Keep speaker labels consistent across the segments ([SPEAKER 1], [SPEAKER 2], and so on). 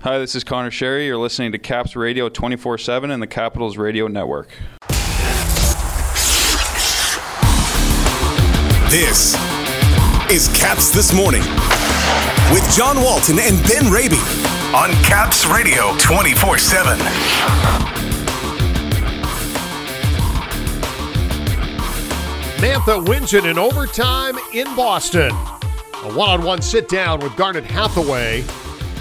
[SPEAKER 1] Hi, this is Connor Sherry. You're listening to Caps Radio 24 7 and the Capitals Radio Network.
[SPEAKER 2] This is Caps This Morning with John Walton and Ben Raby on Caps Radio 24 7.
[SPEAKER 3] Mantha wins it in overtime in Boston. A one on one sit down with Garnet Hathaway,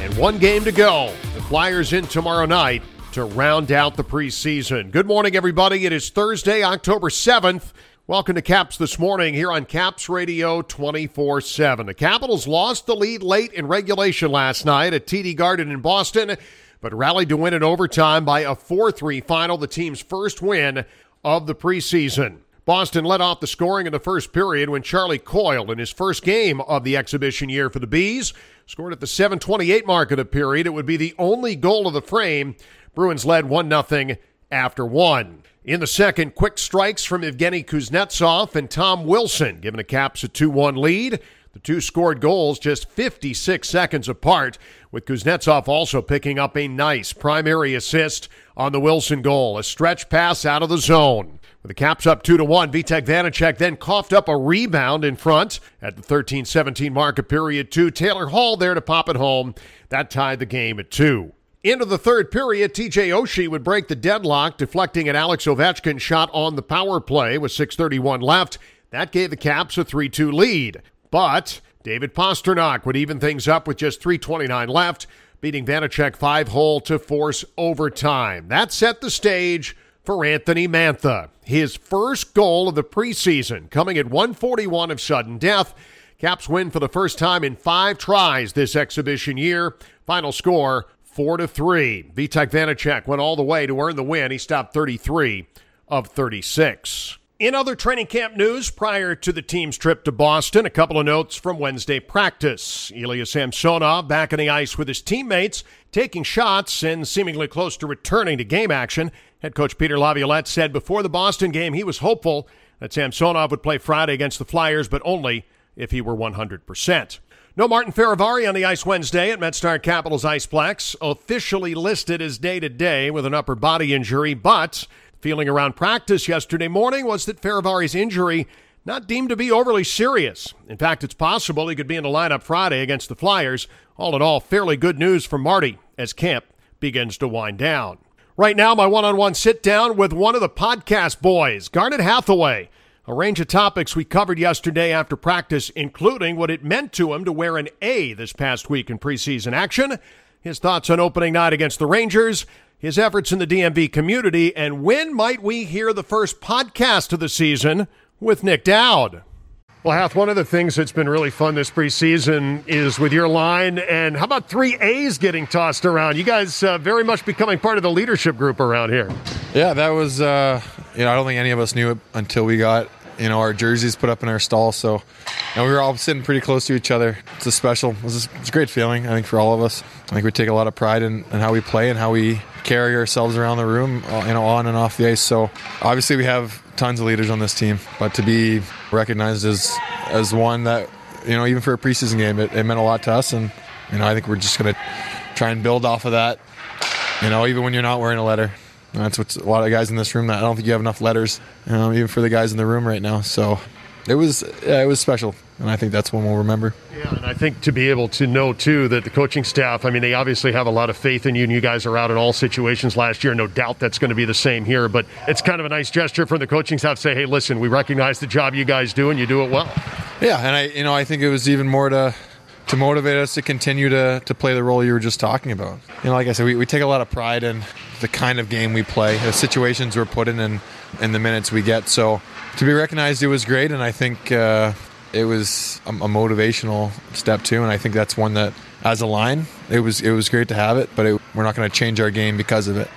[SPEAKER 3] and one game to go. The Flyers in tomorrow night to round out the preseason. Good morning, everybody. It is Thursday, October 7th. Welcome to Caps this morning here on Caps Radio 24 7. The Capitals lost the lead late in regulation last night at TD Garden in Boston, but rallied to win in overtime by a 4 3 final, the team's first win of the preseason. Boston led off the scoring in the first period when Charlie Coyle, in his first game of the exhibition year for the Bees, scored at the 728 mark of the period. It would be the only goal of the frame. Bruins led 1 0 after one. In the second, quick strikes from Evgeny Kuznetsov and Tom Wilson, giving the Caps a 2 1 lead. The two scored goals just 56 seconds apart, with Kuznetsov also picking up a nice primary assist on the Wilson goal, a stretch pass out of the zone. The Caps up 2 to 1, Vitek Vanacek then coughed up a rebound in front at the 13 17 mark of period two. Taylor Hall there to pop it home. That tied the game at 2. Into the third period, TJ Oshie would break the deadlock, deflecting an Alex Ovechkin shot on the power play with 6.31 left. That gave the Caps a 3 2 lead. But David Pastrnak would even things up with just 3.29 left, beating Vanacek five hole to force overtime. That set the stage for Anthony Mantha. His first goal of the preseason, coming at 141 of sudden death. Caps win for the first time in five tries this exhibition year. Final score four to three. Vitek Vanacek went all the way to earn the win. He stopped 33 of 36. In other training camp news, prior to the team's trip to Boston, a couple of notes from Wednesday practice. Ilya Samsonov back on the ice with his teammates, taking shots and seemingly close to returning to game action. Head coach Peter Laviolette said before the Boston game he was hopeful that Samsonov would play Friday against the Flyers, but only if he were 100%. No Martin Fehervary on the ice Wednesday at MedStar Capitals Iceplex, officially listed as day to day with an upper body injury, but feeling around practice yesterday morning was that Fehervary's injury not deemed to be overly serious. In fact, it's possible he could be in the lineup Friday against the Flyers. All in all, fairly good news for Marty as camp begins to wind down. Right now, my one on one sit down with one of the podcast boys, Garnet Hathaway. A range of topics we covered yesterday after practice, including what it meant to him to wear an A this past week in preseason action, his thoughts on opening night against the Rangers, his efforts in the DMV community, and when might we hear the first podcast of the season with Nic Dowd. Well, Hath, one of the things that's been really fun this preseason is with your line, and how about three A's getting tossed around? You guys uh, very much becoming part of the leadership group around here.
[SPEAKER 4] Yeah, that was, uh, you know, I don't think any of us knew it until we got you know, our jerseys put up in our stall. So, and we were all sitting pretty close to each other. It's a special, it's a, great feeling, I think, for all of us. I think we take a lot of pride in, in how we play and how we carry ourselves around the room, uh, you know, on and off the ice. So, obviously, we have tons of leaders on this team, but to be recognized as as one that, you know, even for a preseason game, it, it meant a lot to us. And, you know, I think we're just going to try and build off of that, you know, even when you're not wearing a letter. That's what a lot of guys in this room. That I don't think you have enough letters, um, even for the guys in the room right now. So it was yeah, it was special, and I think that's one we'll remember.
[SPEAKER 3] Yeah, and I think to be able to know too that the coaching staff, I mean, they obviously have a lot of faith in you, and you guys are out in all situations last year. No doubt that's going to be the same here. But it's kind of a nice gesture from the coaching staff say, "Hey, listen, we recognize the job you guys do, and you do it well."
[SPEAKER 4] Yeah, and I, you know, I think it was even more to to motivate us to continue to, to play the role you were just talking about. You know, like I said, we, we take a lot of pride in the kind of game we play, the situations we're put in, and, and the minutes we get. So to be recognized, it was great, and I think uh, it was a, a, motivational step too. And I think that's one that, as a line, it was it was great to have it, but it, we're not going to change our game because of it.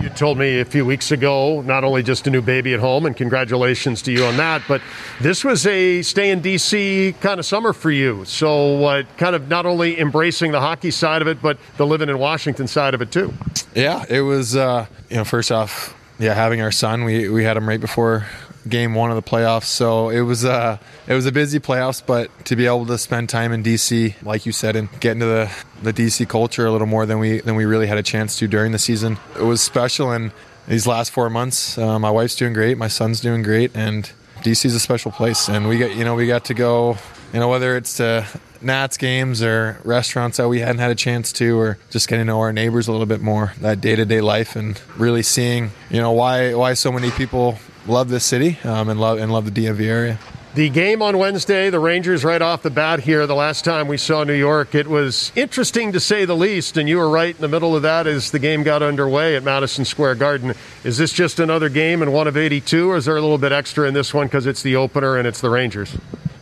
[SPEAKER 3] You told me a few weeks ago, not only just a new baby at home, and congratulations to you on that, but this was a stay in DC kind of summer for you. So, uh, kind of not only embracing the hockey side of it, but the living in Washington side of it too.
[SPEAKER 4] Yeah, it was. Uh, you know, first off, yeah, having our son, we we had him right before game one of the playoffs. So it was uh, it was a busy playoffs, but to be able to spend time in DC, like you said, and get into the, the DC culture a little more than we than we really had a chance to during the season, it was special. And these last four months, uh, my wife's doing great, my son's doing great, and DC is a special place. And we got you know we got to go, you know whether it's to Nats games or restaurants that we hadn't had a chance to, or just getting to know our neighbors a little bit more, that day to day life, and really seeing, you know, why why so many people love this city um, and love and love the DMV area.
[SPEAKER 3] The game on Wednesday, the Rangers right off the bat here. The last time we saw New York, it was interesting to say the least. And you were right in the middle of that as the game got underway at Madison Square Garden. Is this just another game and one of 82, or is there a little bit extra in this one because it's the opener and it's the Rangers?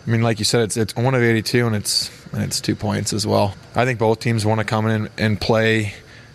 [SPEAKER 4] I mean, like you said, it's it's one of 82, and it's and it's two points as well. I think both teams want to come in and play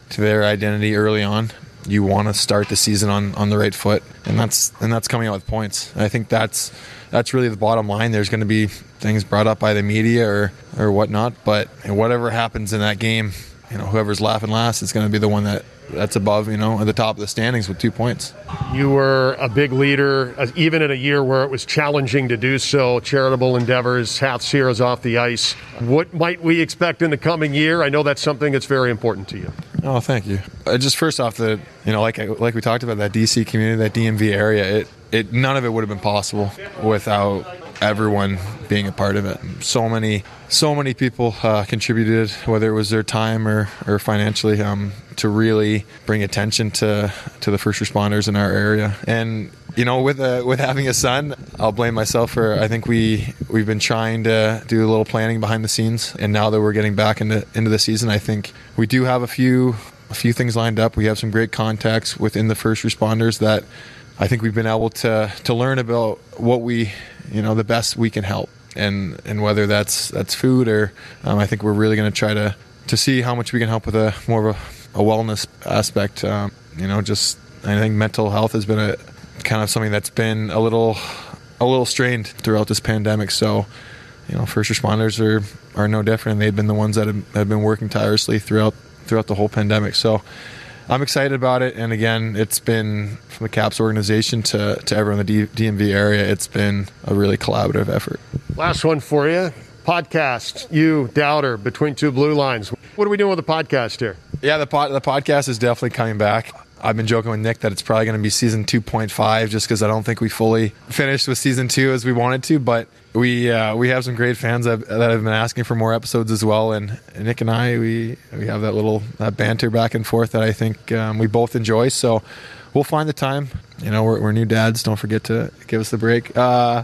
[SPEAKER 4] to their identity early on. You want to start the season on, on the right foot, and that's and that's coming out with points. I think that's that's really the bottom line. There's going to be things brought up by the media or or whatnot, but whatever happens in that game, you know, whoever's laughing last is going to be the one that that's above, you know, at the top of the standings with two points.
[SPEAKER 3] You were a big leader, uh, even in a year where it was challenging to do so. Charitable endeavors, half zeros off the ice. What might we expect in the coming year? I know that's something that's very important to you.
[SPEAKER 4] Oh, thank you. Uh, just first off, the you know, like like we talked about that DC community, that DMV area, it it none of it would have been possible without everyone being a part of it. So many, so many people uh, contributed, whether it was their time or, or financially, um, to really bring attention to to the first responders in our area. And you know, with a, with having a son, I'll blame myself for. I think we we've been trying to do a little planning behind the scenes, and now that we're getting back into into the season, I think we do have a few a few things lined up. We have some great contacts within the first responders that I think we've been able to to learn about what we you know the best we can help and and whether that's that's food or um, I think we're really going to try to to see how much we can help with a more of a, a wellness aspect. Um, you know, just I think mental health has been a kind of something that's been a little a little strained throughout this pandemic. So, you know, first responders are are no different. They've been the ones that have, have been working tirelessly throughout throughout the whole pandemic. So. I'm excited about it, and again, it's been from the CAPS organization to, to everyone in the D- DMV area. It's been a really collaborative effort.
[SPEAKER 3] Last one for you podcast. You, Doubter, Between Two Blue Lines. What are we doing with the podcast here?
[SPEAKER 4] Yeah, the pod, the podcast is definitely coming back. I've been joking with Nick that it's probably going to be season 2.5 just because I don't think we fully finished with season two as we wanted to. But we uh, we have some great fans that, have been asking for more episodes as well. And, and, Nick and I we we have that little that banter back and forth that I think um, we both enjoy. So we'll find the time. You know, we're, we're new dads. Don't forget to give us the break. Uh,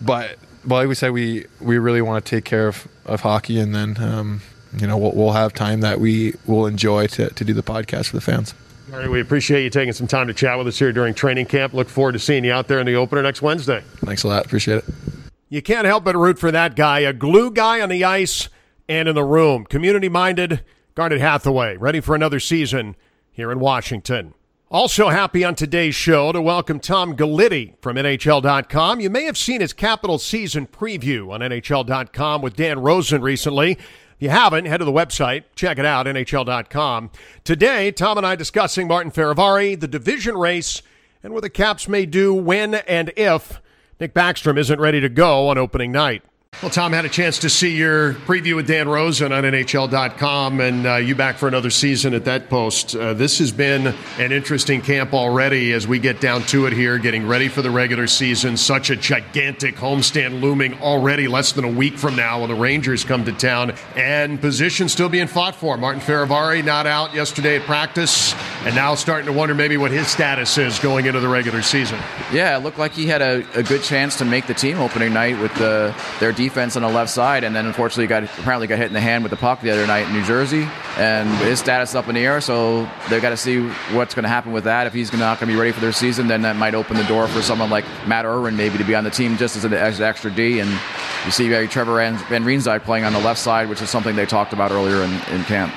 [SPEAKER 4] but but like we said, we we really want to take care of, of hockey, and then um, you know we'll, we'll have time that we will enjoy to, to do the podcast for the fans.
[SPEAKER 3] All right, we appreciate you taking some time to chat with us here during training camp. Look forward to seeing you out there in the opener next Wednesday.
[SPEAKER 4] Thanks a lot. Appreciate it.
[SPEAKER 3] You can't help but root for that guy, a glue guy on the ice and in the room. Community minded, Garnet Hathaway, ready for another season here in Washington. Also happy on today's show to welcome Tom Gulitti from NHL.com. You may have seen his Capital season preview on NHL.com with Dan Rosen recently you haven't, head to the website, check it out, NHL.com. Today, Tom and I discussing Martin Fehervary, the division race, and what the Caps may do when and if Nick Backstrom isn't ready to go on opening night. Well, Tom had a chance to see your preview with Dan Rosen on NHL.com, and uh, you back for another season at that post. Uh, this has been an interesting camp already as we get down to it here, getting ready for the regular season. Such a gigantic homestand looming already less than a week from now when the Rangers come to town, and position still being fought for. Martin Fehervary not out yesterday at practice, and now starting to wonder maybe what his status is going into the regular season.
[SPEAKER 5] Yeah, it looked like he had a, a good chance to make the team opening night with the, their defense defense on the left side, and then unfortunately got apparently got hit in the hand with the puck the other night in New Jersey, and his status up in the air. So they've got to see what's going to happen with that. If he's not going to be ready for their season, then that might open the door for someone like Matt Irwin maybe to be on the team just as an, extra D. And you see Trevor Van Riemsdyk playing on the left side, which is something they talked about earlier in, in camp.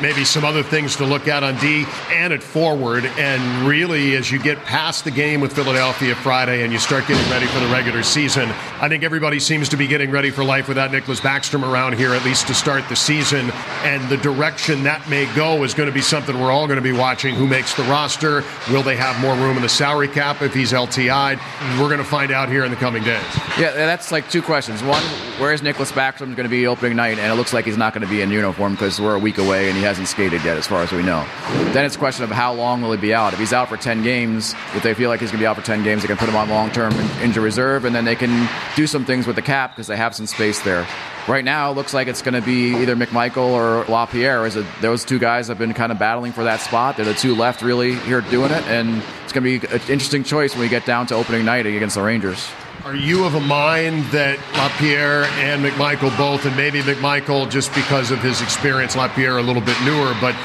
[SPEAKER 3] Maybe some other things to look at on D and at forward. And really, as you get past the game with Philadelphia Friday and you start getting ready for the regular season, I think everybody seems to be getting ready for life without Nicklas Backstrom around here, at least to start the season. And the direction that may go is going to be something we're all going to be watching. Who makes the roster? Will they have more room in the salary cap if he's LTI'd? We're going to find out here in the coming days.
[SPEAKER 5] Yeah, that's like two questions. One, where is Nicklas Backstrom going to be opening night? And it looks like he's not going to be in uniform because we're a week away and he hasn't skated yet, as far as we know. Then it's a question of how long will he be out. If he's out for 10 games, if they feel like he's going to be out for 10 games, they can put him on long-term injury reserve, and then they can do some things with the cap because they have some space there. Right now, it looks like it's going to be either McMichael or LaPierre. As those two guys have been kind of battling for that spot. They're the two left really here doing it, and it's going to be an interesting choice when we get down to opening night against the Rangers.
[SPEAKER 3] Are you of a mind that LaPierre and McMichael both, and maybe McMichael just because of his experience, LaPierre a little bit newer, but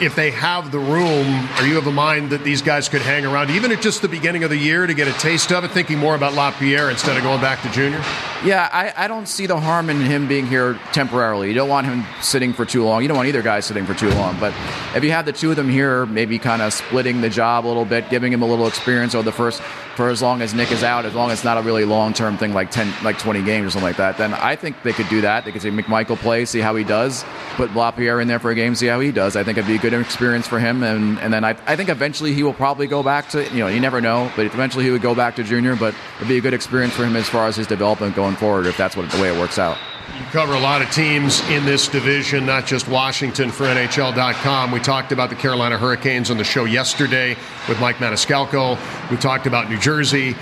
[SPEAKER 3] if they have the room, are you of a mind that these guys could hang around, even at just the beginning of the year, to get a taste of it, thinking more about LaPierre instead of going back to junior?
[SPEAKER 5] Yeah, I, I don't see the harm in him being here temporarily. You don't want him sitting for too long. You don't want either guy sitting for too long. But if you have the two of them here, maybe kind of splitting the job a little bit, giving him a little experience over the first for as long as Nick is out, as long as it's not a really long term thing like ten, like 20 games or something like that, then I think they could do that. They could see McMichael play, see how he does, put LaPierre in there for a game, see how he does. I think it'd be a good experience for him, and and then I, I think eventually he will probably go back to you know you never know, but eventually he would go back to junior, but it'd be a good experience for him as far as his development going forward if that's what the way it works out.
[SPEAKER 3] You cover a lot of teams in this division, not just Washington for NHL.com. We talked about the Carolina Hurricanes on the show yesterday with Mike Maniscalco. We talked about New Jersey.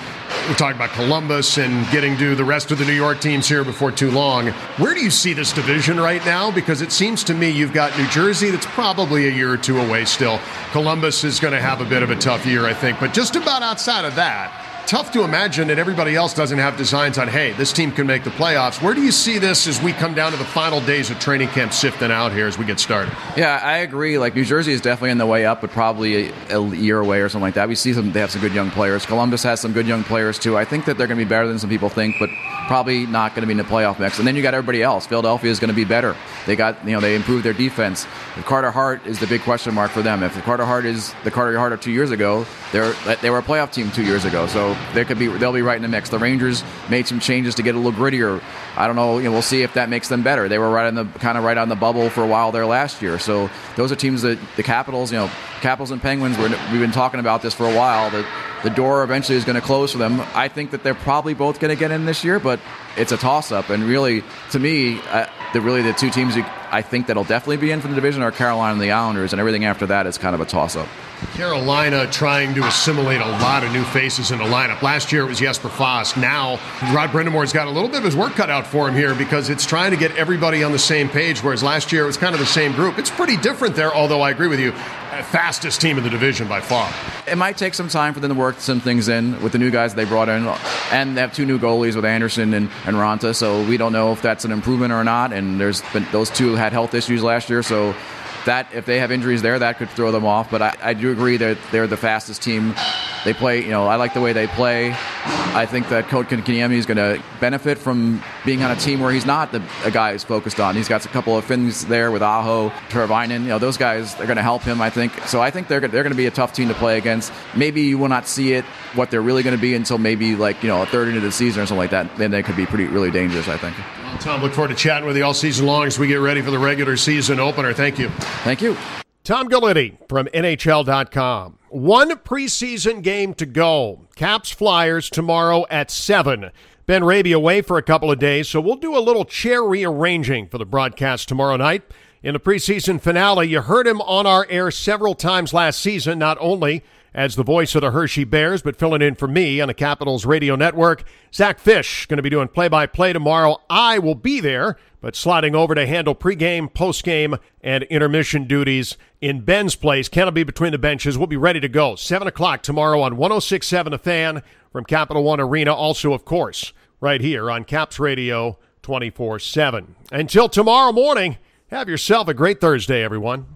[SPEAKER 3] We talked about Columbus and getting to the rest of the New York teams here before too long. Where do you see this division right now? Because it seems to me you've got New Jersey that's probably a year or two away still. Columbus is going to have a bit of a tough year, I think. But just about outside of that, tough to imagine that everybody else doesn't have designs on, hey, this team can make the playoffs. Where do you see this as we come down to the final days of training camp sifting out here as we get started?
[SPEAKER 5] Yeah, I agree. Like New Jersey is definitely in the way up, but probably a, a year away or something like that. We see some; they have some good young players. Columbus has some good young players too. I think that they're going to be better than some people think, but probably not going to be in the playoff mix. And then you got everybody else. Philadelphia is going to be better. They got you know they improved their defense. If Carter Hart is the big question mark for them. If Carter Hart is the Carter Hart of two years ago, they're they were a playoff team two years ago, so they could be they'll be right in the mix. The Rangers made some changes to get a little grittier. I don't know. You know, we'll see if that makes them better. They were right on the kind of right on the bubble for a while there last year. So those are teams that the Capitals, you know, Capitals and Penguins. We've been talking about this for a while. That the door eventually is going to close for them. I think that they're probably both going to get in this year, but it's a toss up. And really, to me, uh, the really the two teams I think that'll definitely be in for the division are Carolina and the Islanders, and everything after that is kind of a toss up.
[SPEAKER 3] Carolina trying to assimilate a lot of new faces in the lineup. Last year it was Jesper Fast. Now Rod Brind'Amour's got a little bit of his work cut out for him here because it's trying to get everybody on the same page. Whereas last year it was kind of the same group. It's pretty different there. Although I agree with you, fastest team in the division by far.
[SPEAKER 5] It might take some time for them to work some things in with the new guys they brought in, and they have two new goalies with Andersen and, and Raanta. So we don't know if that's an improvement or not. And there's been those two had health issues last year, so that if they have injuries there, that could throw them off. But I, I do agree that they're the fastest team. They play, you know, I like the way they play. I think that Kotkaniemi is going to benefit from being on a team where he's not the a guy who's focused on. He's got a couple of Finns there with Aho, Teravainen. You know, those guys are going to help him. I think so. I think they're they're going to be a tough team to play against. Maybe you will not see it what they're really going to be until maybe like you know a third into the season or something like that. Then they could be pretty really dangerous. I think.
[SPEAKER 3] Tom, look forward to chatting with you all season long as we get ready for the regular season opener. Thank you.
[SPEAKER 5] Thank you.
[SPEAKER 3] Tom Gulitti from NHL.com. One preseason game to go. Caps Flyers tomorrow at 7. Ben Raby away for a couple of days, so we'll do a little chair rearranging for the broadcast tomorrow night. In the preseason finale, you heard him on our air several times last season, not only as the voice of the Hershey Bears, but filling in for me on the Capitals Radio Network. Zach Fish going to be doing play-by-play tomorrow. I will be there, but sliding over to handle pregame, postgame, and intermission duties in Ben's place. Ken will be between the benches. We'll be ready to go. 7 o'clock tomorrow on 106.7 The Fan from Capital One Arena. Also, of course, right here on Caps Radio 24-7. Until tomorrow morning, have yourself a great Thursday, everyone.